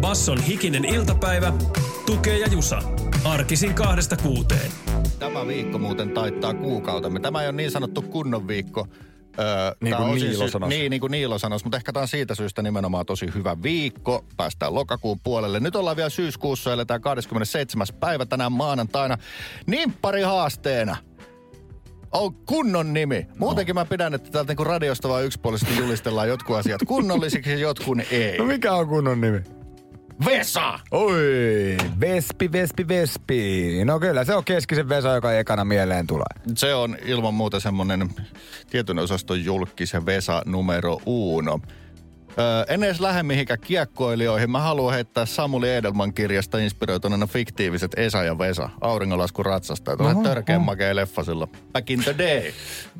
Basson hikinen iltapäivä, tukee ja jusa. Arkisin kahdesta kuuteen. Tämä viikko muuten taittaa kuukautemme. Tämä ei ole niin sanottu kunnon viikko. Öö, Niin kuin Niilo sy- sanoisi. Niin, niin kuin Niilo sanoisi, mutta ehkä tämä on siitä syystä nimenomaan tosi hyvä viikko. Päästään lokakuun puolelle. Nyt ollaan vielä syyskuussa, eletään 27. päivä tänään maanantaina. Nimppari haasteena. On kunnon nimi. Muutenkin mä pidän, että täältä niin radiosta vaan yksipuolisesti julistellaan jotkut asiat kunnollisiksi ja jotkun ei. No mikä on kunnon nimi? Vesa! Oi, Vespi, Vespi, Vespi. No kyllä, se on keskisen Vesa, joka ekana mieleen tulee. Se on ilman muuta semmoinen tietyn osaston julkis ja Vesa numero uno. Öö, en edes lähde mihinkään kiekkoilijoihin. Mä haluan heittää Samuli Edelman kirjasta inspiroituneena fiktiiviset Esa ja Vesa. Auringonlasku ratsasta. Oho, törkeän oho. makea leffa silloin. Back in the day.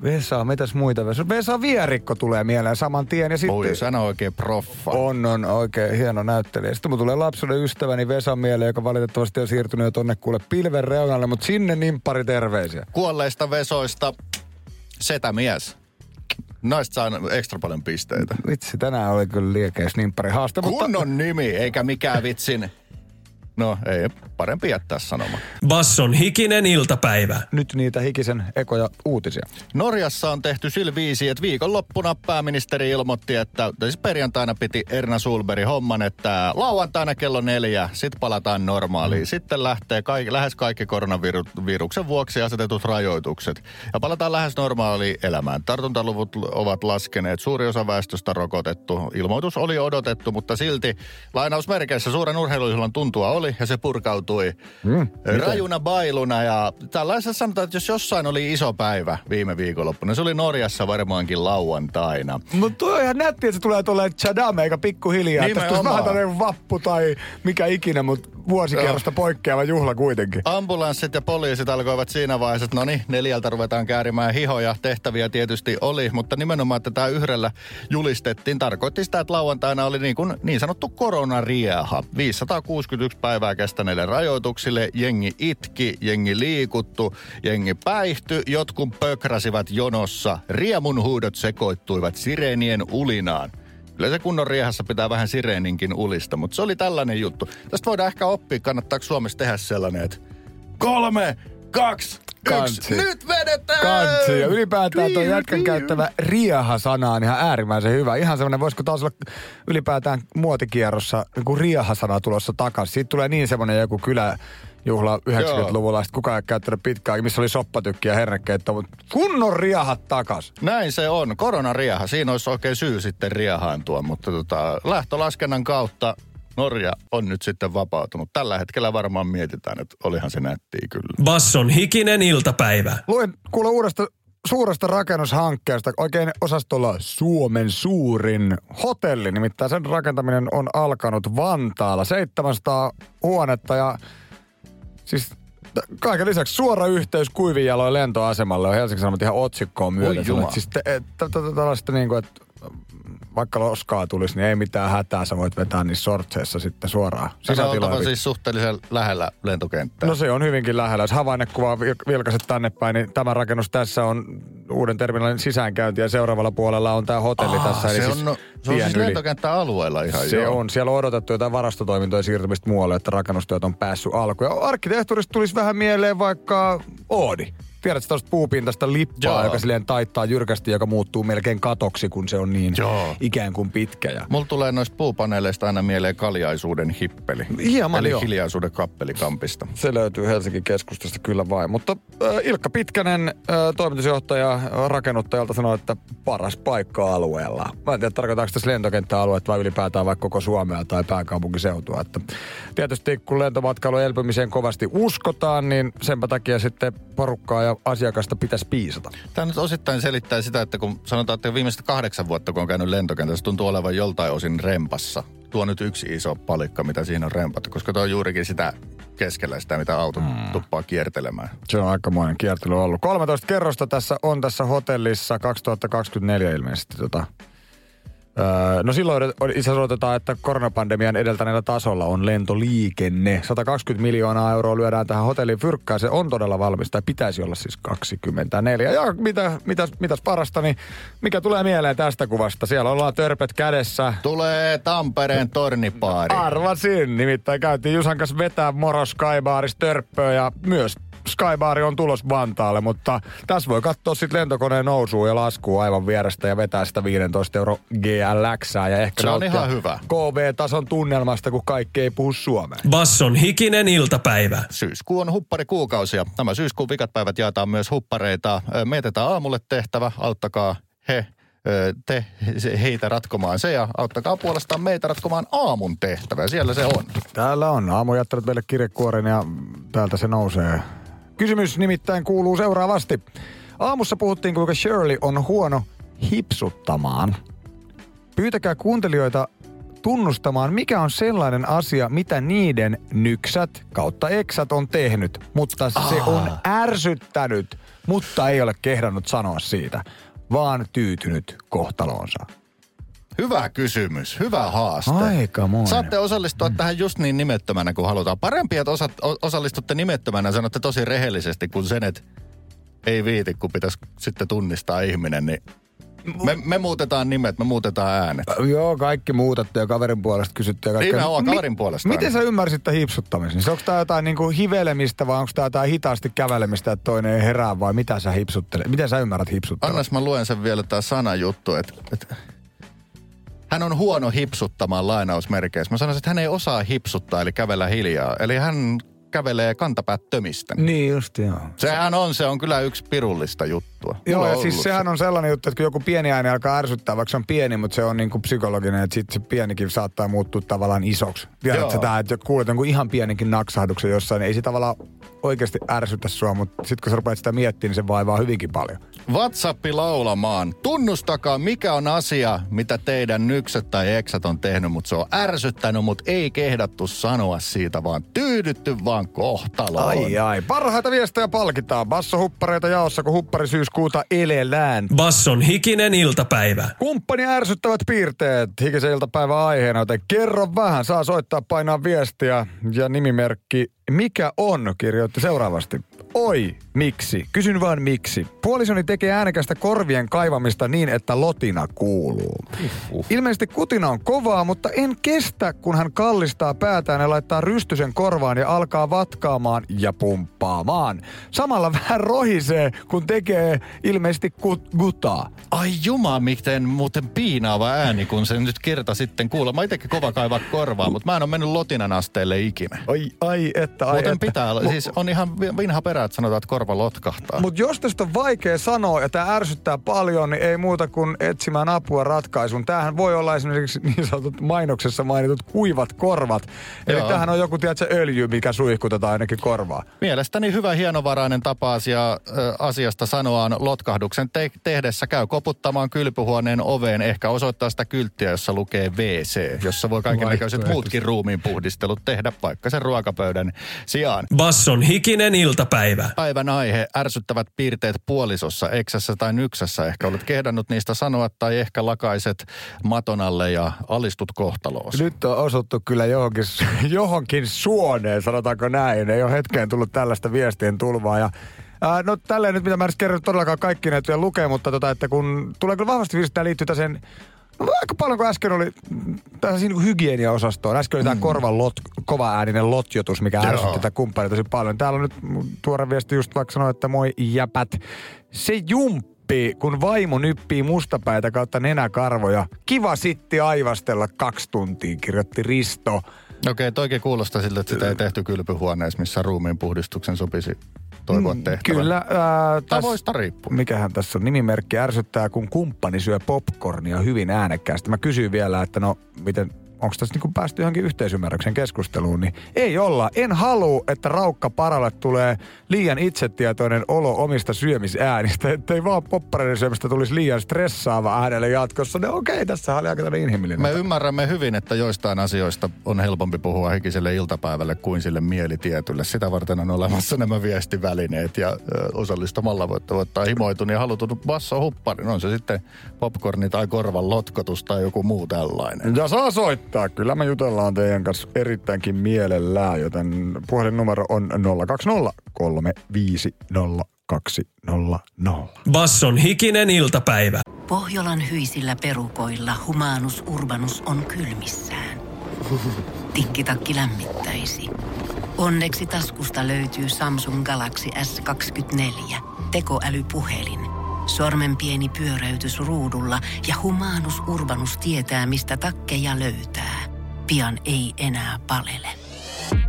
Vesa, mitäs muita Vesa? Vesa Vierikko tulee mieleen saman tien. Ja sitten Oi, sano oikein proffa. on, on oikein hieno näyttelijä. Sitten mun tulee lapsuuden ystäväni Vesa mieleen, joka valitettavasti on siirtynyt jo tonne kuule pilven reunalle, mutta sinne nimppari terveisiä. Kuolleista Vesoista setämies. Naista saa ekstra paljon pisteitä. Vitsi, tänään oli kyllä liekeis nimppari haaste, mutta... Kunnon nimi, eikä mikään vitsin. No, ei, parempi jättää sanomaan. Basson hikinen iltapäivä. Nyt niitä hikisen ekoja uutisia. Norjassa on tehty sillä viisi, että viikonloppuna pääministeri ilmoitti, että siis perjantaina piti Erna Sulberg homman, että lauantaina kello neljä, sitten palataan normaaliin. Sitten lähtee kaikki, lähes kaikki koronaviruksen vuoksi asetetut rajoitukset. Ja palataan lähes normaaliin elämään. Tartuntaluvut ovat laskeneet, suuri osa väestöstä rokotettu. Ilmoitus oli odotettu, mutta silti lainausmerkeissä suuren urheilujuhlan tuntua oli ja se purkautui mm, rajuna bailuna. Ja tällaisessa sanotaan, että jos jossain oli iso päivä viime viikonloppuna, se oli Norjassa varmaankin lauantaina. Mutta tuo on ihan nätti, että se tulee tuolla chadame eikä pikkuhiljaa. Että Tästä Nimenomaan. vähän vappu tai mikä ikinä, mutta vuosikierrosta poikkeava juhla kuitenkin. Ambulanssit ja poliisit alkoivat siinä vaiheessa, että no niin, neljältä ruvetaan käärimään hihoja. Tehtäviä tietysti oli, mutta nimenomaan, että tämä yhdellä julistettiin, tarkoitti sitä, että lauantaina oli niin, kuin niin sanottu koronarieha. 561 päivää kestäneille rajoituksille. Jengi itki, jengi liikuttu, jengi päihty, jotkut pökräsivät jonossa. Riemun huudot sekoittuivat sireenien ulinaan. Kyllä se kunnon riehassa pitää vähän sireeninkin ulista, mutta se oli tällainen juttu. Tästä voidaan ehkä oppia, kannattaako Suomessa tehdä sellainen, että kolme, kaksi, Kantsi. yksi, nyt vedetään! Kantsi. Ja ylipäätään tuo jätkän käyttävä rieha-sana on ihan äärimmäisen hyvä. Ihan semmoinen, voisiko taas olla ylipäätään muotikierrossa joku rieha-sana tulossa takaisin. Siitä tulee niin semmoinen joku kylä juhla 90-luvulla, sit kukaan ei käyttänyt pitkään, missä oli soppatykki ja hernekeitto, mutta kunnon riehat takas. Näin se on. Koronarieha. Siinä olisi oikein syy sitten riehaantua, mutta tota, lähtölaskennan kautta Norja on nyt sitten vapautunut. Tällä hetkellä varmaan mietitään, että olihan se nättiä kyllä. Basson hikinen iltapäivä. Luin kuule uudesta suuresta rakennushankkeesta oikein osastolla Suomen suurin hotelli. Nimittäin sen rakentaminen on alkanut Vantaalla. 700 huonetta ja siis kaiken lisäksi suora yhteys Kuivinjalojen lentoasemalle on Helsingin Sanomat ihan otsikkoon myöten. Siis tällaista niin kuin, että vaikka loskaa tulisi, niin ei mitään hätää. Sä voit vetää niissä sortseissa sitten suoraan Se on sisätiloihin. oltava siis suhteellisen lähellä lentokenttää. No se on hyvinkin lähellä. Jos havainnekuvaa vil- vilkaiset tänne päin, niin tämä rakennus tässä on uuden terminaalin sisäänkäynti ja seuraavalla puolella on tämä hotelli Aa, tässä. se eli on, siis no, se on siis lentokenttäalueella ihan Se joo. on. Siellä on odotettu jotain varastotoimintojen siirtymistä muualle, että rakennustyöt on päässyt alkuun. Ja arkkitehtuurista tulisi vähän mieleen vaikka Oodi. Tiedätkö tuosta puupintaista lippaa, Joo. joka silleen taittaa jyrkästi, joka muuttuu melkein katoksi, kun se on niin Joo. ikään kuin pitkä. Ja... Mulla tulee noista puupaneeleista aina mieleen kaljaisuuden hippeli. Hieman Eli joo. hiljaisuuden kappeli Kampista. Se löytyy Helsingin keskustasta kyllä vain. Mutta äh, Ilkka Pitkänen, äh, toimitusjohtaja rakennuttajalta sanoi, että paras paikka alueella. Mä en tiedä, tarkoitaanko tässä lentokenttäaluetta vai ylipäätään vaikka koko Suomea tai pääkaupunkiseutua. Että tietysti kun lentomatkailun elpymiseen kovasti uskotaan, niin senpä takia sitten porukkaa ja asiakasta pitäisi piisata. Tämä nyt osittain selittää sitä, että kun sanotaan, että viimeiset kahdeksan vuotta, kun on käynyt lentokentässä, tuntuu olevan joltain osin rempassa. Tuo nyt yksi iso palikka, mitä siinä on rempattu, koska tuo on juurikin sitä keskellä sitä, mitä auto mm. tuppaa kiertelemään. Se on aikamoinen kiertely ollut. 13 kerrosta tässä on tässä hotellissa 2024 ilmeisesti tota, Öö, no silloin itse asiassa että koronapandemian edeltäneellä tasolla on lentoliikenne. 120 miljoonaa euroa lyödään tähän hotellin fyrkkään. Se on todella valmis, tai pitäisi olla siis 24. Ja mitä, mitäs, mitäs parasta, niin mikä tulee mieleen tästä kuvasta? Siellä ollaan törpet kädessä. Tulee Tampereen tornipaari. Arvasin, nimittäin käytiin Jusan kanssa vetää Moro Skybaaris törppöä ja myös Skybaari on tulos Vantaalle, mutta tässä voi katsoa sitten lentokoneen nousua ja laskua aivan vierestä ja vetää sitä 15 euro GLX ja ehkä Se on ihan hyvä. KV-tason tunnelmasta, kun kaikki ei puhu suomea. Basson hikinen iltapäivä. Syyskuu on hupparikuukausia. Nämä syyskuun vikat päivät jaetaan myös huppareita. Mietetään aamulle tehtävä, auttakaa he te heitä ratkomaan se ja auttakaa puolestaan meitä ratkomaan aamun tehtävä. Siellä se on. Täällä on. Aamu jättänyt meille kirjekuoren ja täältä se nousee Kysymys nimittäin kuuluu seuraavasti. Aamussa puhuttiin, kuinka Shirley on huono hipsuttamaan. Pyytäkää kuuntelijoita tunnustamaan, mikä on sellainen asia, mitä niiden nyksät kautta eksät on tehnyt, mutta se on ärsyttänyt, mutta ei ole kehdannut sanoa siitä, vaan tyytynyt kohtaloonsa. Hyvä kysymys, hyvä haaste. Aika Saatte osallistua mm. tähän just niin nimettömänä kuin halutaan. Parempi, että osat, osallistutte nimettömänä, sanotte tosi rehellisesti, kun sen, että ei viiti, kun pitäisi sitten tunnistaa ihminen, niin me, me muutetaan nimet, me muutetaan äänet. Joo, kaikki muutettu ja kaverin puolesta kysytty. Ja me on, kaverin puolesta. Miten sä ymmärsit tämän hipsuttamisen? Siis onko tämä jotain niinku hivelemistä vai onko tämä jotain hitaasti kävelemistä, että toinen ei herää vai mitä sä hipsuttelet? Miten sä ymmärrät hipsuttaa? Annas mä luen sen vielä tämä sanajuttu, että... että hän on huono hipsuttamaan lainausmerkeissä. Mä sanoisin, että hän ei osaa hipsuttaa, eli kävellä hiljaa. Eli hän kävelee kantapäät tömistä. Niin just, joo. Sehän on, se on kyllä yksi pirullista juttua. Joo, ja siis sehän se. on sellainen juttu, että kun joku pieni ääni alkaa ärsyttää, vaikka se on pieni, mutta se on niin kuin psykologinen, että sitten se pienikin saattaa muuttua tavallaan isoksi. Tiedätkö tämä, että kuulet jonkun ihan pienikin naksahduksen jossain, niin ei se tavallaan oikeasti ärsytä sua, mutta sitten kun sä rupeat sitä miettimään, niin se vaivaa hyvinkin paljon. WhatsAppi laulamaan. Tunnustakaa, mikä on asia, mitä teidän nykset tai eksät on tehnyt, mutta se on ärsyttänyt, mutta ei kehdattu sanoa siitä, vaan tyydytty vaan kohtaloon. Ai ai. Parhaita viestejä palkitaan. Basso huppareita jaossa, kun huppari syyskuuta elelään. Basson hikinen iltapäivä. Kumppani ärsyttävät piirteet. Hikisen iltapäivä aiheena, joten kerro vähän. Saa soittaa painaa viestiä ja nimimerkki mikä on, kirjoitti seuraavasti. Oi, miksi? Kysyn vaan miksi. Puolisoni tekee äänekästä korvien kaivamista niin, että lotina kuuluu. Uh. Ilmeisesti kutina on kovaa, mutta en kestä, kun hän kallistaa päätään ja laittaa rystysen korvaan ja alkaa vatkaamaan ja pumppaamaan. Samalla vähän rohisee, kun tekee ilmeisesti kut- gutaa. Ai juma, miten muuten piinaava ääni, kun se nyt kerta sitten kuulla. Mä itsekin kova kaivaa korvaa, mutta mä en ole mennyt lotinan asteelle ikinä. Ai, ai, että, ai, Muuten että. pitää olla. Siis on ihan vinha perä, että sanotaan, että korva lotkahtaa. Mutta jos tästä on vaikea sanoa ja tämä ärsyttää paljon, niin ei muuta kuin etsimään apua ratkaisun. Tämähän voi olla esimerkiksi niin sanotut mainoksessa mainitut kuivat korvat. Eli Joo. tämähän on joku, tiedätkö, öljy, mikä suihkutetaan ainakin korvaa. Mielestäni hyvä hienovarainen tapa asia, äh, asiasta sanoa on lotkahduksen te- tehdessä. Käy koputtamaan kylpyhuoneen oveen, ehkä osoittaa sitä kylttiä, jossa lukee WC, jossa voi kaikenlaiset muutkin ruumiin puhdistelut tehdä, vaikka sen ruokapöydän sijaan. Basson hikinen iltapäivä. Päivän aihe, ärsyttävät piirteet puolisossa, eksässä tai nyksässä. Ehkä olet kehdannut niistä sanoa tai ehkä lakaiset matonalle ja alistut kohtaloon. Nyt on osuttu kyllä johonkin, johonkin suoneen, sanotaanko näin. Ei ole hetkeen tullut tällaista viestien tulvaa ja Ää, no tälleen nyt, mitä mä en kerron todellakaan kaikki näitä vielä lukee, mutta tota, että kun tulee kyllä vahvasti viesti, tämä liittyy sen aika paljon kuin äsken oli tässä niin hygieniaosastoon. Äsken oli tämä mm. korvan lot, kova ääninen lotjotus, mikä ärsytti tätä kumppania tosi paljon. Täällä on nyt tuore viesti just vaikka sanoi, että moi jäpät. Se jumppi, kun vaimo nyppii mustapäitä kautta nenäkarvoja. Kiva sitti aivastella kaksi tuntia, kirjoitti Risto. Okei, okay, toikin kuulostaa siltä, että sitä ei tehty kylpyhuoneessa, missä ruumiin puhdistuksen sopisi toivoa mm, tehtävän. Kyllä. Ää, Tavoista riippuu. Mikähän tässä on nimimerkki ärsyttää, kun kumppani syö popcornia hyvin äänekkäästi. Mä kysyin vielä, että no miten onko tässä niinku päästy johonkin yhteisymmärryksen keskusteluun, niin ei olla. En halua, että Raukka Paralle tulee liian itsetietoinen olo omista syömisäänistä, ettei vaan poppareiden syömistä tulisi liian stressaava äänelle jatkossa. No okei, tässä oli aika inhimillinen. Me ymmärrämme hyvin, että joistain asioista on helpompi puhua hikiselle iltapäivälle kuin sille mielitietylle. Sitä varten on olemassa nämä viestivälineet ja osallistumalla voitte voittaa himoitun ja halutun bassohupparin. On se sitten popcorni tai korvan lotkotus tai joku muu tällainen. Ja saa soittaa. Kyllä me jutellaan teidän kanssa erittäinkin mielellään, joten puhelinnumero on 020 350 200. Basson hikinen iltapäivä. Pohjolan hyisillä perukoilla humanus urbanus on kylmissään. Tikkitakki lämmittäisi. Onneksi taskusta löytyy Samsung Galaxy S24 tekoälypuhelin. Sormen pieni pyöräytys ruudulla ja humanus urbanus tietää, mistä takkeja löytää. Pian ei enää palele.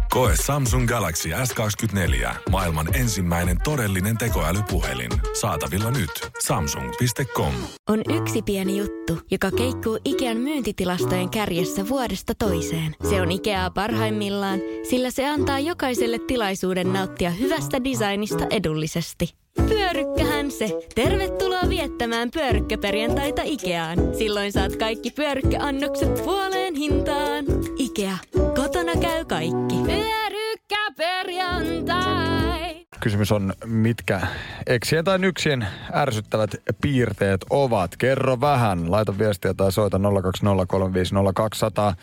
Koe Samsung Galaxy S24. Maailman ensimmäinen todellinen tekoälypuhelin. Saatavilla nyt. Samsung.com. On yksi pieni juttu, joka keikkuu Ikean myyntitilastojen kärjessä vuodesta toiseen. Se on Ikeaa parhaimmillaan, sillä se antaa jokaiselle tilaisuuden nauttia hyvästä designista edullisesti. Pyörykkähän se. Tervetuloa viettämään pyörykkäperjantaita Ikeaan. Silloin saat kaikki pyörykkäannokset puoleen hintaan. Ikea. Kotona käy kaikki. Pyörykkäperjantai. Kysymys on, mitkä eksien tai nyksien ärsyttävät piirteet ovat. Kerro vähän. Laita viestiä tai soita 020350200. Äh,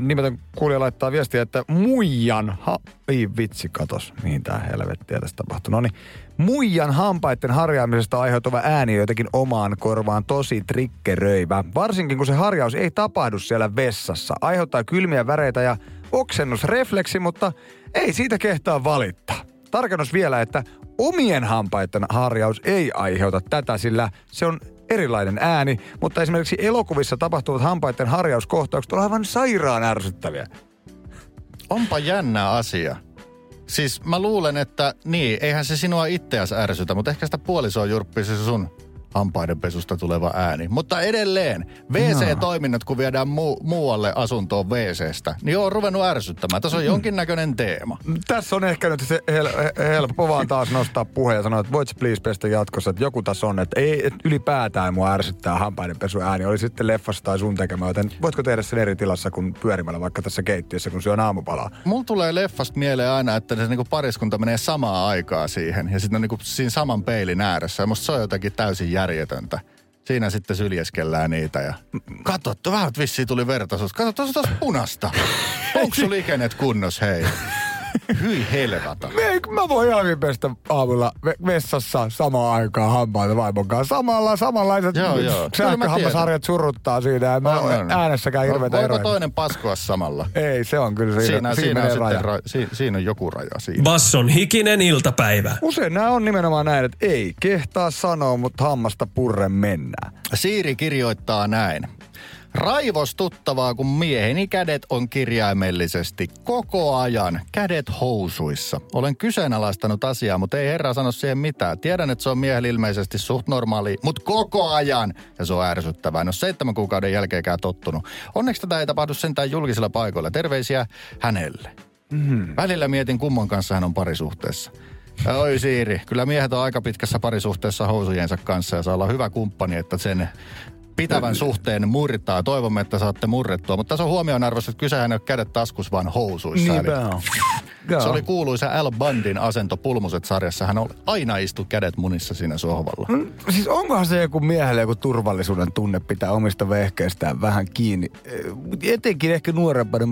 nimetön kuulija laittaa viestiä, että muijan... Ha- Ei vitsi, katos, mihin tää helvettiä tässä tapahtuu. No niin. Muijan hampaiden harjaamisesta aiheutuva ääni jotenkin omaan korvaan tosi triggeröivä. Varsinkin kun se harjaus ei tapahdu siellä vessassa. Aiheuttaa kylmiä väreitä ja oksennusrefleksi, mutta ei siitä kehtaa valittaa. Tarkennus vielä, että omien hampaiden harjaus ei aiheuta tätä, sillä se on erilainen ääni, mutta esimerkiksi elokuvissa tapahtuvat hampaiden harjauskohtaukset ovat aivan sairaan ärsyttäviä. Onpa jännä asia. Siis mä luulen, että niin, eihän se sinua itseäs ärsytä, mutta ehkä sitä puolisoa jurppii se sun hampaidenpesusta tuleva ääni. Mutta edelleen, WC-toiminnot, kun viedään mu- muualle asuntoon WCstä, niin on ruvennut ärsyttämään. Tässä on jonkinnäköinen teema. Tässä on ehkä nyt se hel- he- helppo vaan taas nostaa puheen ja sanoa, että voit please pestä jatkossa, että joku tässä on, että ei että ylipäätään mua ärsyttää hampaidenpesu ääni, oli sitten leffassa tai sun tekemä, joten voitko tehdä sen eri tilassa kuin pyörimällä vaikka tässä keittiössä, kun syön aamupalaa? Mulla tulee leffasta mieleen aina, että se niinku pariskunta menee samaa aikaa siihen ja sitten on niinku siinä saman peilin ääressä. Ja musta se on jotenkin täysin järjetöntä. Siinä sitten syljeskellään niitä ja kato, tuo vähän vissiin tuli verta susta. Kato, tuossa on punasta. Onko sulla ikänet kunnos, hei? Hyi helvata. Ei, mä voin ihan hyvin pestä aamulla ve- vessassa samaan aikaan hampaita vaimon kanssa. Samalla, samanlaiset Joo, joo. Surruttaa siinä ja mä On, on. äänessäkään hirveätä Voiko eroja. toinen paskoa samalla? Ei, se on kyllä siinä. Siinä, siinä, on menee raja. sitten ra, si, siinä on joku raja siinä. Basson hikinen iltapäivä. Usein nämä on nimenomaan näin, että ei kehtaa sanoa, mutta hammasta purren mennään. Siiri kirjoittaa näin. Raivostuttavaa, kun mieheni kädet on kirjaimellisesti koko ajan kädet housuissa. Olen kyseenalaistanut asiaa, mutta ei herra sano siihen mitään. Tiedän, että se on miehellä ilmeisesti suht normaali, mutta koko ajan. Ja se on ärsyttävää. En ole seitsemän kuukauden jälkeenkään tottunut. Onneksi tätä ei tapahdu sentään julkisilla paikoilla. Terveisiä hänelle. Mm. Välillä mietin, kumman kanssa hän on parisuhteessa. Oi Siiri, kyllä miehet on aika pitkässä parisuhteessa housujensa kanssa ja saa olla hyvä kumppani, että sen pitävän suhteen murtaa. Toivomme, että saatte murrettua. Mutta tässä on huomionarvoista, että kysehän ei ole kädet taskus, vaan housuissa. Eli on. se oli kuuluisa Al Bundin asento Pulmuset-sarjassa. Hän aina istu kädet munissa siinä sohvalla. Mm, Siis onkohan se joku miehelle joku turvallisuuden tunne pitää omista vehkeistään vähän kiinni? Eh, Etenkin ehkä nuorempana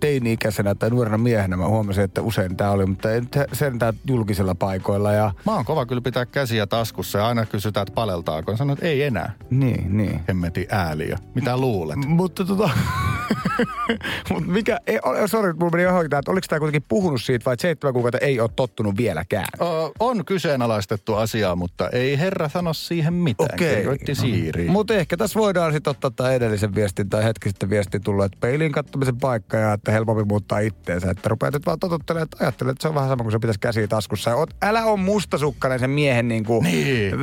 teini-ikäisenä tai nuorena miehenä mä huomasin, että usein tämä oli, mutta ei nyt sentään julkisilla paikoilla ja Mä oon kova kyllä pitää käsiä taskussa ja aina kysytään, että paleltaako. Sanoin, että ei enää. niin, niin. Hemmeti ääliö. Mitä luulet? M- Mutta tota, mutta mikä, ei, o- sorry, mulla meni johonkin että oliko tämä kuitenkin puhunut siitä vai että seitsemän kuukautta ei ole tottunut vieläkään? Ö, on kyseenalaistettu asiaa, mutta ei herra sano siihen mitään. Kirjoitti Siiri. Mutta ehkä tässä voidaan sitten ottaa tämä edellisen viestin tai hetki sitten viesti tullut, että peilin katsomisen paikka ja että helpompi muuttaa itteensä. Että rupeat nyt vaan totuttelemaan, että ajattelet, että se on vähän sama kuin se pitäisi käsiä taskussa. Ja oot, älä on mustasukkainen sen miehen niin kuin, Niin.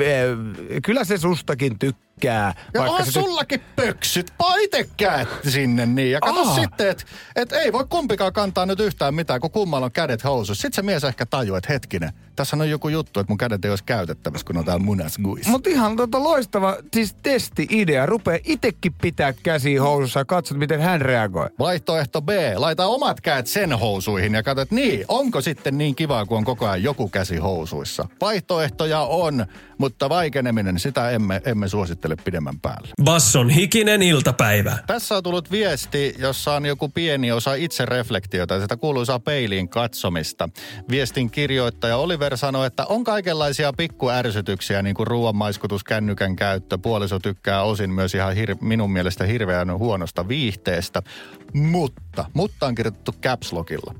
Kyllä se sustakin tykkää tykkää. Ja vaikka on se sullakin pöksyt, paitekkäät sinne niin. Ja kato Aa. sitten, että et ei voi kumpikaan kantaa nyt yhtään mitään, kun kummalla on kädet housussa. Sitten se mies ehkä tajuu, että hetkinen, tässä on joku juttu, että mun kädet ei olisi käytettävissä, kun on täällä munasguissa. Mutta ihan tota loistava siis testi-idea. Rupee itekin pitää käsi housussa ja katsot, miten hän reagoi. Vaihtoehto B, laita omat kädet sen housuihin ja katsot, niin, onko sitten niin kivaa, kun on koko ajan joku käsi housuissa. Vaihtoehtoja on, mutta vaikeneminen, sitä emme, emme suosittele pidemmän päälle. Basson hikinen iltapäivä. Tässä on tullut viesti, jossa on joku pieni osa itsereflektiota, sitä kuuluisaa peiliin katsomista. Viestin kirjoittaja Oliver sanoi, että on kaikenlaisia pikkuärsytyksiä, niin kuin ruoanmaiskutus, kännykän käyttö. Puoliso tykkää osin myös ihan hir- minun mielestä hirveän huonosta viihteestä. Mutta, mutta on kirjoitettu caps lockilla.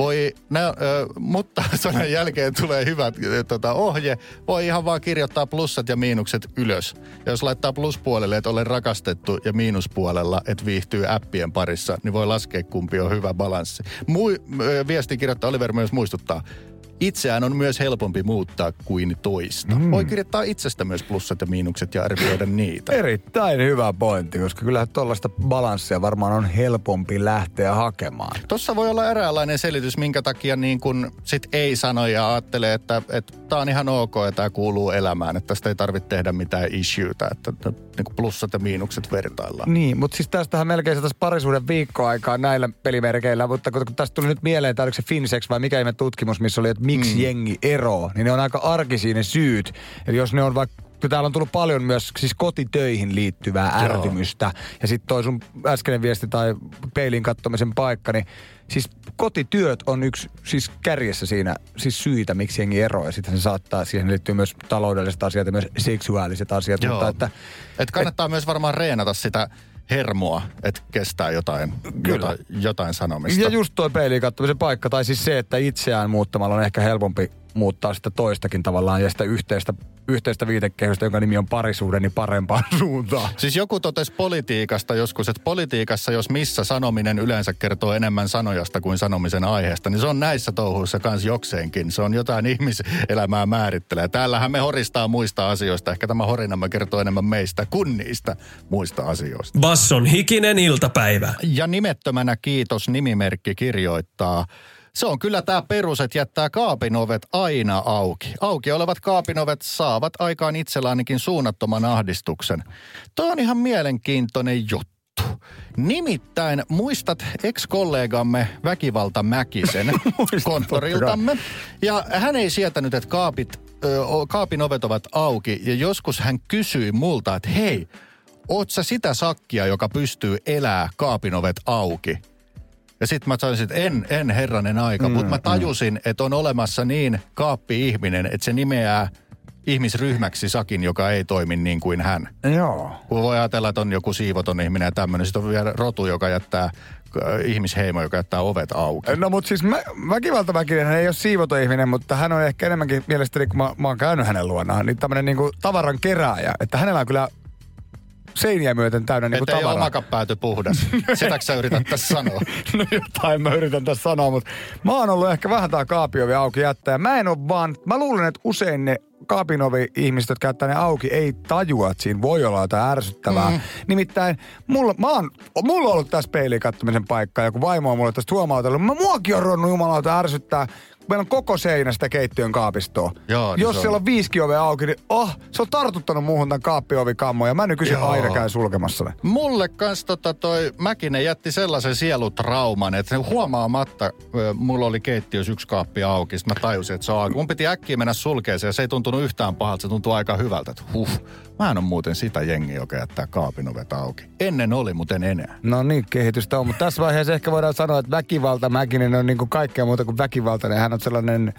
Voi, nä, ö, mutta sanan jälkeen tulee hyvä tota, ohje. Voi ihan vaan kirjoittaa plussat ja miinukset ylös. Ja jos laittaa pluspuolelle, että olen rakastettu ja miinuspuolella, että viihtyy appien parissa, niin voi laskea kumpi on hyvä balanssi. Mui, ö, viestin kirjoittaja Oliver myös muistuttaa, Itseään on myös helpompi muuttaa kuin toista. Mm. Voi kirjoittaa itsestä myös plussat ja miinukset ja arvioida niitä. Erittäin hyvä pointti, koska kyllähän tuollaista balanssia varmaan on helpompi lähteä hakemaan. Tuossa voi olla eräänlainen selitys, minkä takia niin kun sit ei sano ja ajattelee, että tämä on ihan ok ja tämä kuuluu elämään, että tästä ei tarvitse tehdä mitään issuetä, että, niin plussat ja miinukset vertaillaan. Niin, mutta siis tästähän melkein saataisiin parisuuden viikkoaikaa näillä pelimerkeillä, mutta kun, kun tästä tuli nyt mieleen, että oliko se Finsex vai mikä ihme tutkimus, missä oli, että miksi mm. jengi eroo, niin ne on aika arkisia ne syyt. Eli jos ne on vaikka kun täällä on tullut paljon myös siis kotitöihin liittyvää Joo. ärtymystä. Ja sitten toi sun äskeinen viesti tai peilin kattomisen paikka, niin siis kotityöt on yksi siis kärjessä siinä siis syitä, miksi jengi eroaa. Ja sitten se saattaa, siihen liittyy myös taloudelliset asiat ja myös seksuaaliset asiat. Joo. Mutta että, Et kannattaa et, myös varmaan reenata sitä hermoa, että kestää jotain, jotain, jotain sanomista. Ja just toi peiliin kattomisen paikka, tai siis se, että itseään muuttamalla on ehkä helpompi muuttaa sitä toistakin tavallaan ja sitä yhteistä, yhteistä viitekehystä, jonka nimi on parisuuden, niin parempaan suuntaan. Siis joku totesi politiikasta joskus, että politiikassa, jos missä sanominen yleensä kertoo enemmän sanojasta kuin sanomisen aiheesta, niin se on näissä touhuissa kans jokseenkin. Se on jotain ihmiselämää määrittelee. Täällähän me horistaa muista asioista. Ehkä tämä horinamme kertoo enemmän meistä kuin niistä muista asioista. Basson hikinen iltapäivä. Ja nimettömänä kiitos nimimerkki kirjoittaa. Se on kyllä tämä perus, että jättää kaapin ovet aina auki. Auki olevat kaapin ovet saavat aikaan itsellä ainakin suunnattoman ahdistuksen. Tuo on ihan mielenkiintoinen juttu. Nimittäin muistat ex-kollegamme Väkivalta Mäkisen konttoriltamme. Ja hän ei sietänyt, että kaapit, kaapin ovet ovat auki. Ja joskus hän kysyi multa, että hei, oot sä sitä sakkia, joka pystyy elää kaapin ovet auki? Ja sitten mä sanoisin, että en, en herranen aika, mm, mutta mä tajusin, että on olemassa niin kaappi-ihminen, että se nimeää ihmisryhmäksi sakin, joka ei toimi niin kuin hän. Joo. Kun voi ajatella, että on joku siivoton ihminen ja tämmöinen. Sitten on vielä rotu, joka jättää, äh, ihmisheimo, joka jättää ovet auki. No mutta siis mä, väkivaltaväkinen hän ei ole siivoton ihminen, mutta hän on ehkä enemmänkin mielestäni, kun mä, mä oon käynyt hänen luonaan, niin tämmöinen niinku tavaran kerääjä. Että hänellä on kyllä seiniä myöten täynnä niinku Että ei ole tavaraa. omakaan pääty puhdas. Sitäkö sä yrität tässä sanoa? No jotain mä yritän tässä sanoa, mutta mä oon ollut ehkä vähän tää kaapiovi auki jättää. Mä en oo vaan, mä luulen, että usein ne kaapinovi ihmiset, jotka jättää ne auki, ei tajua, että siinä voi olla jotain ärsyttävää. Mm. Nimittäin mulla, mä oon, mulla on ollut tässä peiliin kattomisen paikka, ja kun vaimo on mulle tästä huomautellut, mä muakin on ruvennut jumalauta ärsyttää, meillä on koko seinä sitä keittiön kaapistoa. Joo, niin Jos se siellä on. viisikin ovea auki, niin oh, se on tartuttanut muuhun tämän kaappiovikammoon, ja mä nykyisin Joo. aina käyn sulkemassa ne. Mulle kans tota toi Mäkinen jätti sellaisen sielutrauman, että huomaamatta, mulla oli keittiössä yksi kaappi auki. Sitten mä tajusin, että se on auki. Mun piti äkkiä mennä sulkeeseen ja se ei tuntunut yhtään pahalta. Se tuntui aika hyvältä, että huh, mä en ole muuten sitä jengiä, joka jättää kaapin ovet auki. Ennen oli, mutta en enää. No niin, kehitystä on. Mutta tässä vaiheessa ehkä voidaan sanoa, että väkivalta Mäkinen on niinku kaikkea muuta kuin väkivaltainen. Hän on sellainen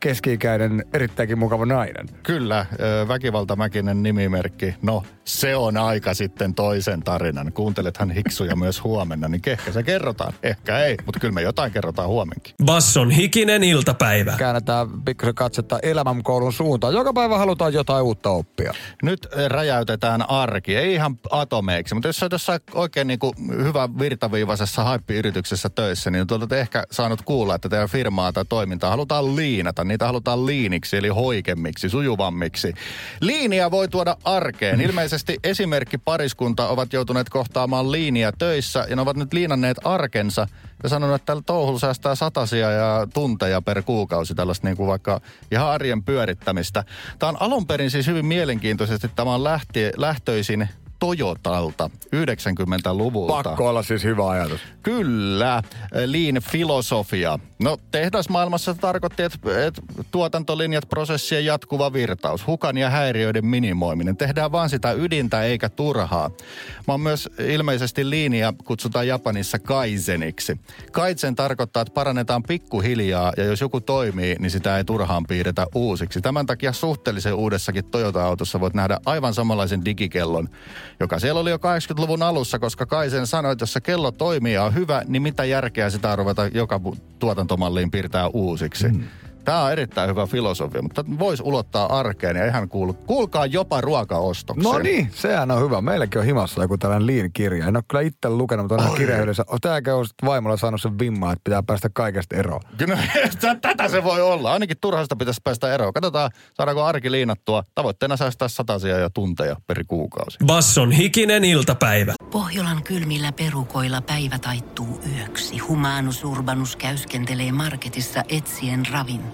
keski-ikäinen, erittäinkin mukava nainen. Kyllä, väkivaltamäkinen nimimerkki. No, se on aika sitten toisen tarinan. Kuuntelethan hiksuja myös huomenna, niin ehkä se kerrotaan. Ehkä ei, mutta kyllä me jotain kerrotaan huomenkin. Basson hikinen iltapäivä. Käännetään pikkusen katsetta elämänkoulun suuntaan. Joka päivä halutaan jotain uutta oppia. Nyt räjäytetään arki, ei ihan atomeiksi, mutta jos olet jossain oikein niin kuin hyvä virtaviivaisessa haippiyrityksessä töissä, niin olet ehkä saanut kuulla, että teidän firmaa tai toimintaa halutaan liinata. Niitä halutaan liiniksi, eli hoikemmiksi, sujuvammiksi. Liiniä voi tuoda arkeen. Ilmeisesti esimerkki pariskunta ovat joutuneet kohtaamaan liiniä töissä ja ne ovat nyt liinanneet arkensa ja sanonut, että tällä touhulla säästää satasia ja tunteja per kuukausi tällaista niin kuin vaikka ihan arjen pyörittämistä. Tämä on alun perin siis hyvin mielenkiintoisesti, tämä on lähti, lähtöisin Toyotalta 90-luvulta. Pakko olla siis hyvä ajatus. Kyllä, lean filosofia. No tehdasmaailmassa tarkoitti, että, että tuotantolinjat, prosessien jatkuva virtaus, hukan ja häiriöiden minimoiminen. Tehdään vaan sitä ydintä eikä turhaa. Mä oon myös ilmeisesti liinia kutsutaan Japanissa kaizeniksi. Kaizen tarkoittaa, että parannetaan pikkuhiljaa ja jos joku toimii, niin sitä ei turhaan piirretä uusiksi. Tämän takia suhteellisen uudessakin Toyota-autossa voit nähdä aivan samanlaisen digikellon, joka siellä oli jo 80-luvun alussa, koska Kaisen sanoi, että jos se kello toimii ja on hyvä, niin mitä järkeä sitä ruveta joka tuotantomalliin piirtää uusiksi. Mm. Tämä on erittäin hyvä filosofia, mutta voisi ulottaa arkeen ja ihan kuulu, kuulkaa jopa ruokaostokseen. No niin, sehän on hyvä. Meilläkin on himassa joku tällainen Lean-kirja. En ole kyllä itse lukenut, mutta on kirja yleensä. Tämäkin on vaimolla saanut sen vimmaa, että pitää päästä kaikesta eroon. Kyllä, tätä se voi olla. Ainakin turhasta pitäisi päästä eroon. Katsotaan, saadaanko arki liinattua. Tavoitteena säästää satasia ja tunteja per kuukausi. Basson hikinen iltapäivä. Pohjolan kylmillä perukoilla päivä taittuu yöksi. Humanus Urbanus käyskentelee marketissa etsien ravintoa.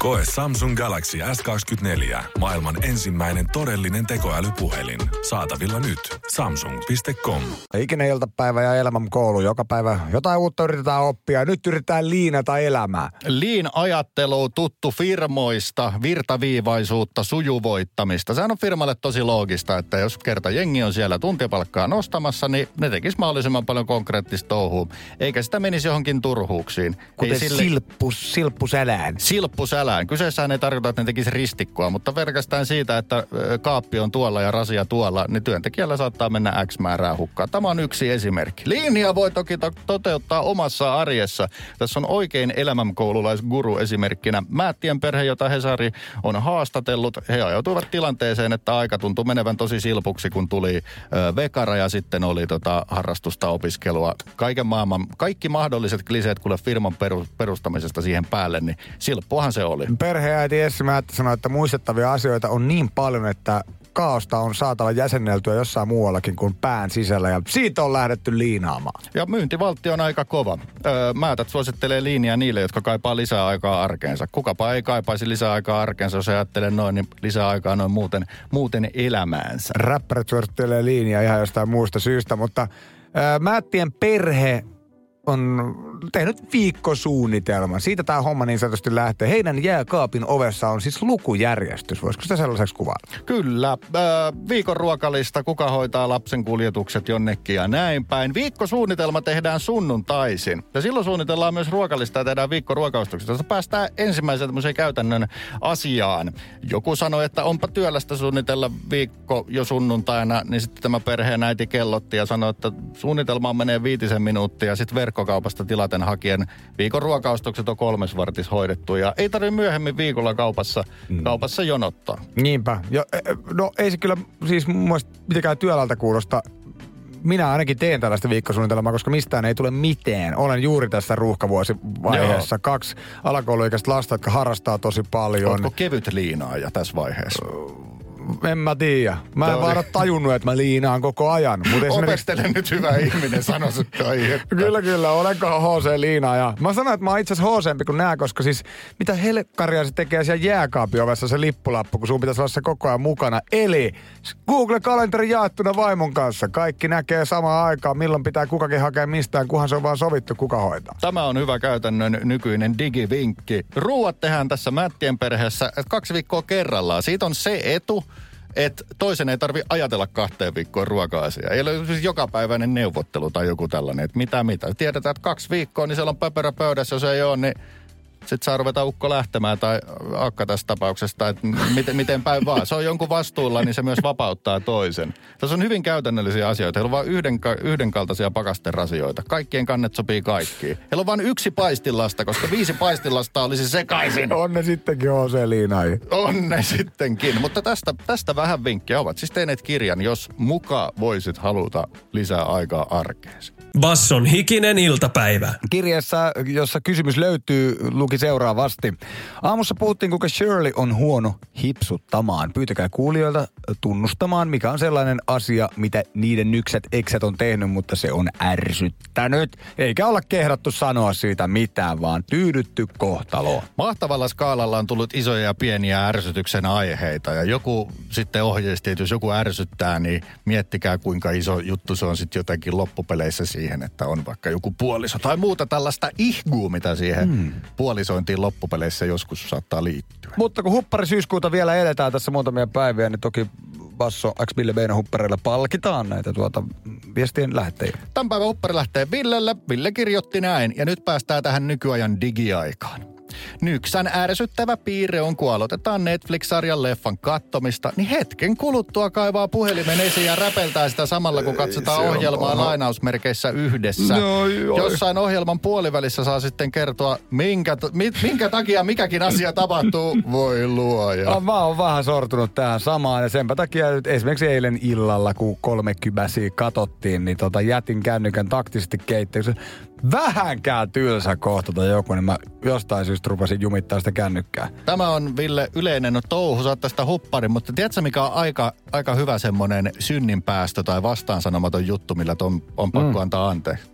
Koe Samsung Galaxy S24. Maailman ensimmäinen todellinen tekoälypuhelin. Saatavilla nyt. Samsung.com. Ikinen iltapäivä ja elämän koulu. Joka päivä jotain uutta yritetään oppia. Nyt yritetään liinata elämää. Liin ajattelu tuttu firmoista, virtaviivaisuutta, sujuvoittamista. Sehän on firmalle tosi loogista, että jos kerta jengi on siellä tuntipalkkaa nostamassa, niin ne tekisi mahdollisimman paljon konkreettista touhua. Eikä sitä menisi johonkin turhuuksiin. Kuten Ei sille- silppus, silppusälään. Silppusälään. Kyseessähän ei tarkoita, että ne tekisi ristikkoa, mutta pelkästään siitä, että kaappi on tuolla ja rasia tuolla, niin työntekijällä saattaa mennä X määrää hukkaan. Tämä on yksi esimerkki. Linja voi toki to- toteuttaa omassa arjessa. Tässä on oikein elämänkoululaisguru esimerkkinä. Määttien perhe, jota Hesari on haastatellut. He ajautuivat tilanteeseen, että aika tuntui menevän tosi silpuksi, kun tuli ö, vekara ja sitten oli tota, harrastusta opiskelua. Kaiken maailman, kaikki mahdolliset kliseet kuule firman peru, perustamisesta siihen päälle, niin silppuahan se oli. Perheäiti Essi Määttä sanoi, että muistettavia asioita on niin paljon, että kaaosta on saatava jäsenneltyä jossain muuallakin kuin pään sisällä ja siitä on lähdetty liinaamaan. Ja myyntivaltti on aika kova. Öö, määtät suosittelee linjaa niille, jotka kaipaa lisää aikaa arkeensa. Kukapa ei kaipaisi lisää aikaa arkeensa, jos ajattelee noin, niin lisää aikaa noin muuten, muuten elämäänsä. Räppärit suosittelee linjaa ihan jostain muusta syystä, mutta ää, Määttien perhe on tehnyt viikkosuunnitelman. Siitä tämä homma niin sanotusti lähtee. Heidän jääkaapin ovessa on siis lukujärjestys. Voisiko sitä sellaiseksi kuvata? Kyllä. Öö, viikon ruokalista, kuka hoitaa lapsen kuljetukset jonnekin ja näin päin. Viikkosuunnitelma tehdään sunnuntaisin. Ja silloin suunnitellaan myös ruokalista ja tehdään viikkoruokaustuksesta. Tästä päästään ensimmäiseen tämmöiseen käytännön asiaan. Joku sanoi, että onpa työlästä suunnitella viikko jo sunnuntaina, niin sitten tämä perheen äiti kellotti ja sanoi, että suunnitelmaan menee viitisen minuuttia. Sitten verkkokaupasta tilaten hakien viikon ruokaustukset on kolmes vartis hoidettu. Ja ei tarvitse myöhemmin viikolla kaupassa, mm. kaupassa jonottaa. Niinpä. Jo, e, e, no ei se kyllä siis mun mitenkään työläältä kuulosta. Minä ainakin teen tällaista viikkosuunnitelmaa, koska mistään ei tule mitään. Olen juuri tässä ruuhkavuosivaiheessa. Joo. Kaksi alakouluikäistä lasta, jotka harrastaa tosi paljon. Onko kevyt liinaaja tässä vaiheessa? En mä tiedä. Mä en Toi. vaan ole tajunnut, että mä liinaan koko ajan. Mut esimerkiksi... Opettele nyt hyvä ihminen, sano se toi, että. Kyllä, kyllä. Olenkohan HC liinaa. Ja mä sanoin, että mä oon itse asiassa HC kuin nää, koska siis mitä helkkaria se tekee siellä jääkaapiovessa se lippulappu, kun sun pitäisi olla se koko ajan mukana. Eli Google-kalenteri jaettuna vaimon kanssa. Kaikki näkee samaan aikaan, milloin pitää kukakin hakea mistään, kunhan se on vaan sovittu, kuka hoitaa. Tämä on hyvä käytännön nykyinen digivinkki. Ruuat tehdään tässä Mättien perheessä kaksi viikkoa kerrallaan. Siitä on se etu, että toisen ei tarvi ajatella kahteen viikkoon ruoka-asiaa. Ei ole siis jokapäiväinen neuvottelu tai joku tällainen, että mitä mitä. Tiedetään, että kaksi viikkoa, niin siellä on pöperä pöydässä, jos ei ole, niin Sitten saa ruveta ukko lähtemään tai akka tässä tapauksessa, että miten, miten päin vaan. Se on jonkun vastuulla, niin se myös vapauttaa toisen. Tässä on hyvin käytännöllisiä asioita. Heillä on vain yhden, yhdenkaltaisia pakasterasioita. Kaikkien kannet sopii kaikkiin. Heillä on vain yksi paistilasta, koska viisi paistilasta olisi sekaisin. On ne sittenkin Oseliinai. On ne sittenkin. Mutta tästä, tästä vähän vinkkejä ovat. Siis tehneet kirjan, jos muka voisit haluta lisää aikaa arkeesi. Basson hikinen iltapäivä. Kirjassa, jossa kysymys löytyy, luki seuraavasti. Aamussa puhuttiin, kuinka Shirley on huono hipsuttamaan. Pyytäkää kuulijoilta tunnustamaan, mikä on sellainen asia, mitä niiden nykset ekset on tehnyt, mutta se on ärsyttänyt. Eikä olla kehdattu sanoa siitä mitään, vaan tyydytty kohtaloon. Mahtavalla skaalalla on tullut isoja ja pieniä ärsytyksen aiheita. Ja joku sitten ohjeisti, että jos joku ärsyttää, niin miettikää kuinka iso juttu se on sitten jotenkin loppupeleissä siihen, että on vaikka joku puoliso tai muuta tällaista ihguu, mitä siihen hmm. Puolisointiin loppupeleissä joskus saattaa liittyä. Mutta kun huppari syyskuuta vielä eletään tässä muutamia päiviä, niin toki Basso X Ville Beino huppareilla palkitaan näitä tuota viestien lähettäjiä. Tämän päivän huppari lähtee Villelle. Ville kirjoitti näin ja nyt päästään tähän nykyajan digiaikaan. Nyksän ärsyttävä piirre on, kun aloitetaan Netflix-sarjan leffan kattomista, niin hetken kuluttua kaivaa puhelimen esiin ja räpeltää sitä samalla, kun katsotaan ohjelmaa lainausmerkeissä yhdessä. No, Jossain ohjelman puolivälissä saa sitten kertoa, minkä, minkä takia mikäkin asia tapahtuu. Voi luoja. Mä oon vähän sortunut tähän samaan ja senpä takia nyt esimerkiksi eilen illalla, kun kolme kybäsiä katottiin, niin tota jätin kännykän taktisesti keittiössä vähänkään tylsä kohta tai joku, niin mä jostain syystä rupesin jumittaa sitä kännykkää. Tämä on Ville yleinen no, touhu, saattaa sitä hupparin, mutta tiedätkö mikä on aika, aika hyvä semmoinen synninpäästö tai vastaansanomaton juttu, millä on, on pakko mm. antaa anteeksi?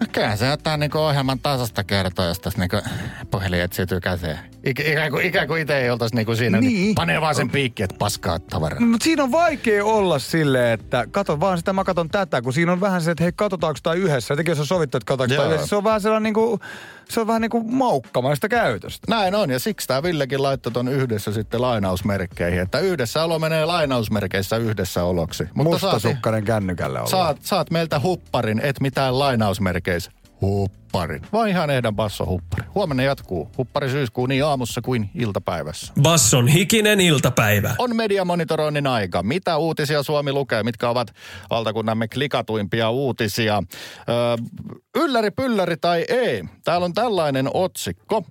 No kyllä se ottaa niinku ohjelman tasasta kertoa, jos tässä niinku puhelin etsiytyy käteen. Ik- ikään kuin, ikään kuin itse ei oltaisi niinku siinä, niin. niin panee vaan sen piikki, että paskaa tavaraa. No, mutta siinä on vaikea olla silleen, että kato vaan sitä, mä katon tätä, kun siinä on vähän se, että hei, katsotaanko tai yhdessä. Jotenkin jos on sovittu, että katsotaanko tai yhdessä, se on vähän sellainen niinku, se on vähän niinku maukkamaista käytöstä. Näin on, ja siksi tämä Villekin laittoi ton yhdessä sitten lainausmerkkeihin, että yhdessä olo menee lainausmerkeissä yhdessä oloksi. Mutta Mustasukkainen kännykälle olla. Saat, saat meiltä hupparin, et mitään lainausmerkeissä hupparin. Vaan ihan ehdan basso huppari. Huomenna jatkuu. Huppari syyskuu niin aamussa kuin iltapäivässä. Basson hikinen iltapäivä. On mediamonitoroinnin aika. Mitä uutisia Suomi lukee? Mitkä ovat valtakunnamme klikatuimpia uutisia? Öö, ylläri pylläri tai ei. Täällä on tällainen otsikko.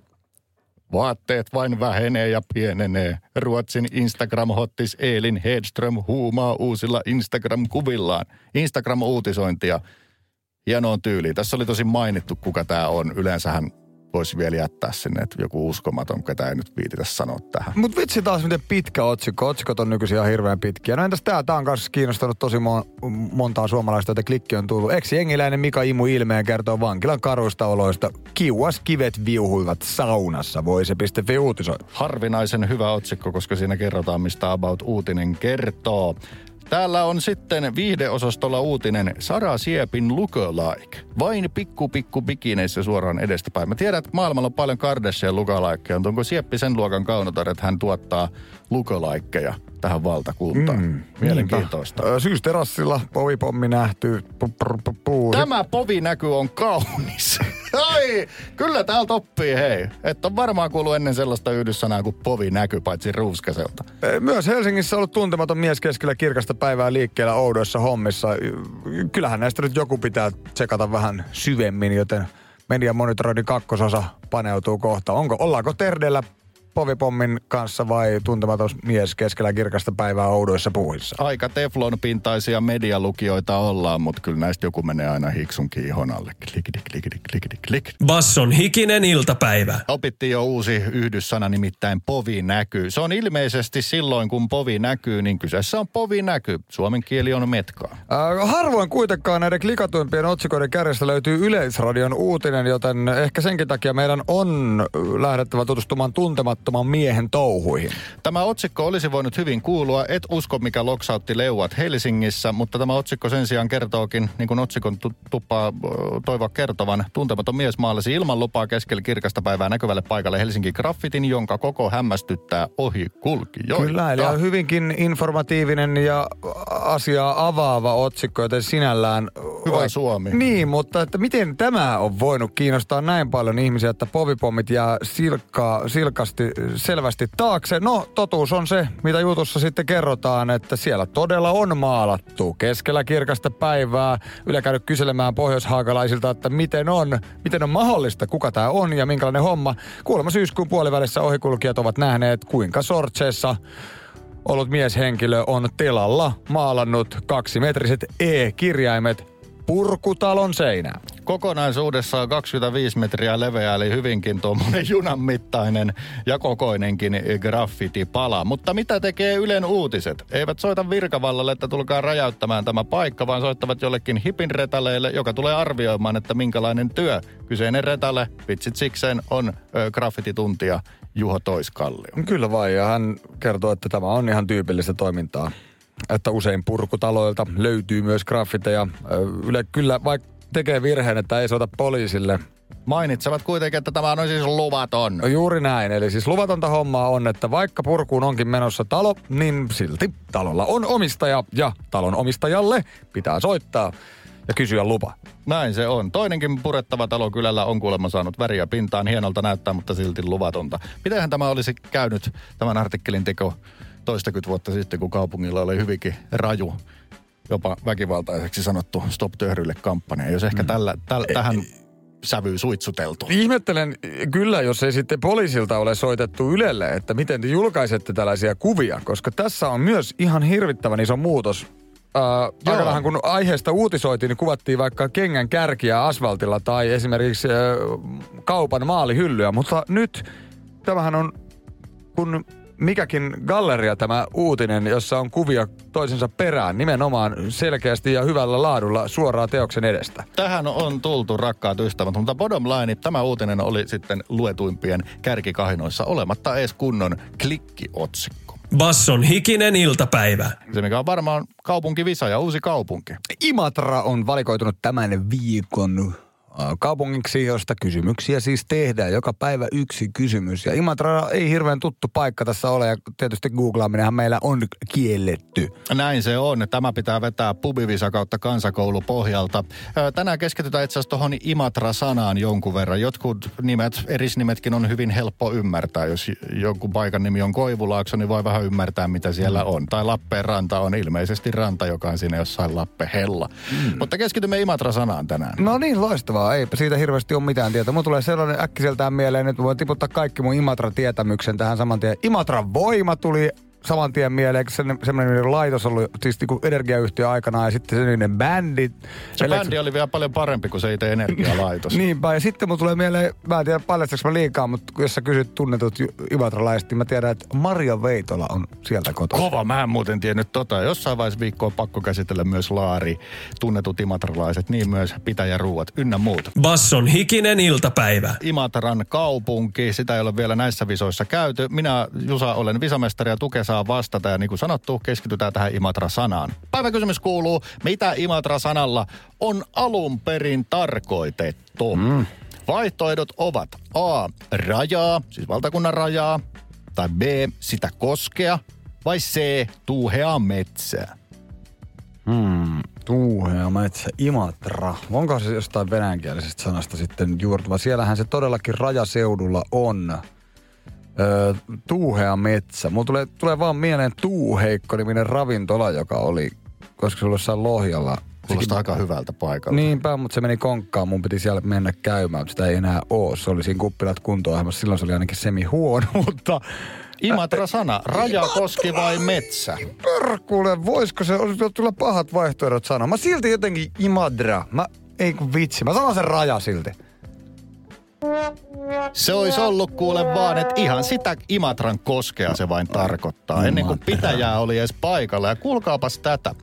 Vaatteet vain vähenee ja pienenee. Ruotsin Instagram-hottis Elin Hedström huumaa uusilla Instagram-kuvillaan. Instagram-uutisointia hienoon tyyliin. Tässä oli tosi mainittu, kuka tämä on. Yleensähän voisi vielä jättää sinne, että joku uskomaton, ketä ei nyt viititä sanoa tähän. Mut vitsi taas, miten pitkä otsikko. Otsikot on nykyisin ihan hirveän pitkiä. No entäs tää? Tää on kanssa kiinnostanut tosi mo- montaa suomalaista, joita klikki on tullut. Eksi-jengiläinen Mika Imu Ilmeen kertoo vankilan karuista oloista. Kiuas kivet viuhuivat saunassa. Voise.fi uutisoi. Harvinaisen hyvä otsikko, koska siinä kerrotaan, mistä About uutinen kertoo. Täällä on sitten viihdeosastolla uutinen Sara Siepin lookalike. Vain pikku pikku bikineissä suoraan edestäpäin. Mä tiedän, että maailmalla on paljon Kardashian lookalikeja, mutta onko Sieppi sen luokan kaunotar, että hän tuottaa lookalikeja tähän valtakuntaan? Mm, Mielenkiintoista. Niinpä. Syysterassilla povipommi nähty. Tämä povinäky on kaunis. Ai, kyllä täältä oppii, hei. Että on varmaan kuullut ennen sellaista yhdyssanaa kuin povi näky, paitsi ruuskaselta. Myös Helsingissä ollut tuntematon mies keskellä kirkasta päivää liikkeellä oudoissa hommissa. Kyllähän näistä nyt joku pitää tsekata vähän syvemmin, joten median monitoroinnin kakkososa paneutuu kohta. Onko, ollaanko Terdellä povipommin kanssa vai tuntematon mies keskellä kirkasta päivää oudoissa puuhissa? Aika teflonpintaisia medialukijoita ollaan, mutta kyllä näistä joku menee aina hiksun kiihon alle. Klikidi, klikidi, klikidi, klik. Basson hikinen iltapäivä. Opittiin jo uusi yhdyssana, nimittäin povi näkyy. Se on ilmeisesti silloin, kun povi näkyy, niin kyseessä on povi näky. Suomen kieli on metkaa. Äh, harvoin kuitenkaan näiden klikatuimpien otsikoiden kärjestä löytyy Yleisradion uutinen, joten ehkä senkin takia meidän on lähdettävä tutustumaan tuntemattomaan loputtoman miehen touhuihin. Tämä otsikko olisi voinut hyvin kuulua, et usko mikä loksautti leuat Helsingissä, mutta tämä otsikko sen sijaan kertookin, niin kuin otsikon tuppaa toivoa kertovan, tuntematon mies maalasi ilman lupaa keskellä kirkasta päivää näkyvälle paikalle Helsingin graffitin, jonka koko hämmästyttää ohi kulki. Kyllä, eli on hyvinkin informatiivinen ja asiaa avaava otsikko, joten sinällään Hyvä Oi- Suomi. Niin, mutta että miten tämä on voinut kiinnostaa näin paljon ihmisiä, että povipommit jää silkkaa, silkasti, selvästi taakse? No, totuus on se, mitä jutussa sitten kerrotaan, että siellä todella on maalattu. Keskellä kirkasta päivää Yle käynyt kyselemään pohjoishaakalaisilta, että miten on, miten on mahdollista, kuka tämä on ja minkälainen homma. Kuulemma syyskuun puolivälissä ohikulkijat ovat nähneet, kuinka sortseessa ollut mieshenkilö on telalla maalannut kaksimetriset E-kirjaimet purkutalon seinään. Kokonaisuudessaan 25 metriä leveä, eli hyvinkin tuommoinen junan mittainen ja kokoinenkin graffitipala. Mutta mitä tekee Ylen uutiset? Eivät soita virkavallalle, että tulkaa räjäyttämään tämä paikka, vaan soittavat jollekin hipin retaleille, joka tulee arvioimaan, että minkälainen työ kyseinen retale, vitsit sikseen, on graffitituntija Juho Toiskallio. Kyllä vai, ja hän kertoo, että tämä on ihan tyypillistä toimintaa. Että usein purkutaloilta löytyy myös graffiteja. Yle kyllä vaikka tekee virheen, että ei soita poliisille. Mainitsevat kuitenkin, että tämä on siis luvaton. No juuri näin, eli siis luvatonta hommaa on, että vaikka purkuun onkin menossa talo, niin silti talolla on omistaja ja talon omistajalle pitää soittaa ja kysyä lupa. Näin se on. Toinenkin purettava talo kylällä on kuulemma saanut väriä pintaan. Hienolta näyttää, mutta silti luvatonta. Mitenhän tämä olisi käynyt tämän artikkelin teko toistakymmentä vuotta sitten, kun kaupungilla oli hyvinkin raju, jopa väkivaltaiseksi sanottu Stop Töhrylle kampanja. Jos ehkä tällä, täl, tähän sävyy suitsuteltu. Ihmettelen kyllä, jos ei sitten poliisilta ole soitettu Ylelle, että miten te julkaisette tällaisia kuvia, koska tässä on myös ihan hirvittävän iso muutos. Äh, aikanaan kun aiheesta uutisoitiin, niin kuvattiin vaikka kengän kärkiä asfaltilla tai esimerkiksi äh, kaupan maalihyllyä, mutta nyt tämähän on kun mikäkin galleria tämä uutinen, jossa on kuvia toisensa perään, nimenomaan selkeästi ja hyvällä laadulla suoraan teoksen edestä. Tähän on tultu, rakkaat ystävät, mutta bottom line, tämä uutinen oli sitten luetuimpien kärkikahinoissa olematta edes kunnon klikkiotsikko. Basson hikinen iltapäivä. Se mikä on varmaan kaupunkivisa ja uusi kaupunki. Imatra on valikoitunut tämän viikon kaupungiksi, josta kysymyksiä siis tehdään. Joka päivä yksi kysymys. Ja Imatra ei hirveän tuttu paikka tässä ole, ja tietysti googlaaminenhan meillä on kielletty. Näin se on. Tämä pitää vetää pubivisa kautta kansakoulupohjalta. Ö, Tänään keskitytään itse asiassa tuohon Imatra-sanaan jonkun verran. Jotkut nimet, erisnimetkin on hyvin helppo ymmärtää. Jos jonkun paikan nimi on Koivulaakso, niin voi vähän ymmärtää, mitä siellä on. Tai Lappeenranta on ilmeisesti ranta, joka on siinä jossain Lappehella. Mm. Mutta keskitymme Imatra-sanaan tänään. No niin, loistavaa. Eipä siitä hirveästi ole mitään tietoa. Mun tulee sellainen äkkiseltään mieleen, että voin tiputtaa kaikki mun Imatra-tietämyksen tähän saman tien. Imatra Voima tuli saman tien mieleen, sen, semmoinen laitos ollut, siis niinku energiayhtiö aikanaan ja sitten semmoinen bändi. Se Eleks- bändi oli vielä paljon parempi kuin se itse energialaitos. Niinpä, ja sitten mun tulee mieleen, mä en tiedä paljastaks mä liikaa, mutta jos sä kysyt tunnetut imatralaiset, niin mä tiedän, että Maria Veitola on sieltä kotoa. Kova, mä en muuten tiennyt tota. Jossain vaiheessa viikkoa pakko käsitellä myös Laari, tunnetut imatralaiset, niin myös pitäjäruuat ynnä muut. Basson hikinen iltapäivä. Imatran kaupunki, sitä ei ole vielä näissä visoissa käyty. Minä, Jusa, olen visamestari ja Tuke saa vastata ja niin kuin sanottu, keskitytään tähän Imatra-sanaan. Päiväkysymys kuuluu, mitä Imatra-sanalla on alun perin tarkoitettu? Mm. Vaihtoehdot ovat A. Rajaa, siis valtakunnan rajaa, tai B. Sitä koskea, vai C. Tuuhea metsää. Hmm, tuuhea metsä, Imatra. Onko se jostain venäjänkielisestä sanasta sitten juurtuva? Siellähän se todellakin rajaseudulla on. Öö, tuuhea metsä. Mulla tulee, tulee vaan mieleen Tuuheikko-niminen ravintola, joka oli, koska se oli jossain Lohjalla. Kuulostaa aika hyvältä paikalta. Niinpä, mutta se meni konkkaan. Mun piti siellä mennä käymään, mutta sitä ei enää oo. Se oli siinä kuppilat kunto Silloin se oli ainakin semi huono, mutta... Imatra-sana, rajakoski vai metsä? Perkule, voisiko se, olisi tulla pahat vaihtoehdot sanoa. Mä silti jotenkin Imadra. Mä, ei kun vitsi, mä sanon sen raja silti. Se olisi ollut kuule vaan, että ihan sitä Imatran koskea se vain tarkoittaa. Ennen kuin pitäjää oli edes paikalla. Ja kuulkaapas tätä.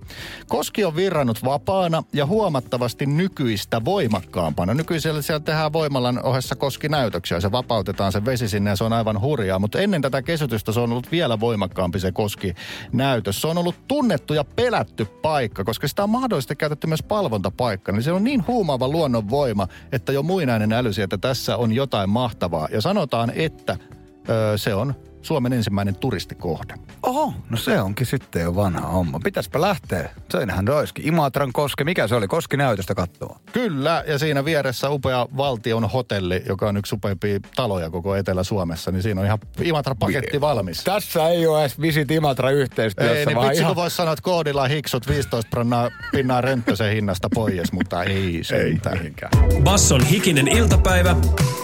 Koski on virrannut vapaana ja huomattavasti nykyistä voimakkaampana. Nykyisellä siellä tehdään voimalan ohessa koskinäytöksiä. Se vapautetaan se vesi sinne ja se on aivan hurjaa. Mutta ennen tätä kesytystä se on ollut vielä voimakkaampi se koskinäytös. Se on ollut tunnettu ja pelätty paikka, koska sitä on mahdollisesti käytetty myös palvontapaikka. Niin se on niin huumaava luonnon voima, että jo muinainen älysi, että tässä on jotain mahtavaa. Ja sanotaan, että öö, se on Suomen ensimmäinen turistikohde. Oho, no se onkin sitten jo vanha homma. Pitäispä lähteä. Siinähän olisikin. Imatran koske. Mikä se oli? Koski näytöstä katsoa. Kyllä, ja siinä vieressä upea valtion hotelli, joka on yksi upeimpia taloja koko Etelä-Suomessa, niin siinä on ihan Imatra-paketti valmis. Tässä ei ole edes Visit Imatra yhteistyössä, Ei, niin vaan vitsi ihan... kun voisi sanoa, että koodilla hiksut 15 pinnaa, pinnaa rönttösen hinnasta pois, mutta ei Ei sentään. mihinkään. Basson hikinen iltapäivä,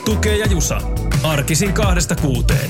tukee ja jusa. Arkisin kahdesta kuuteen.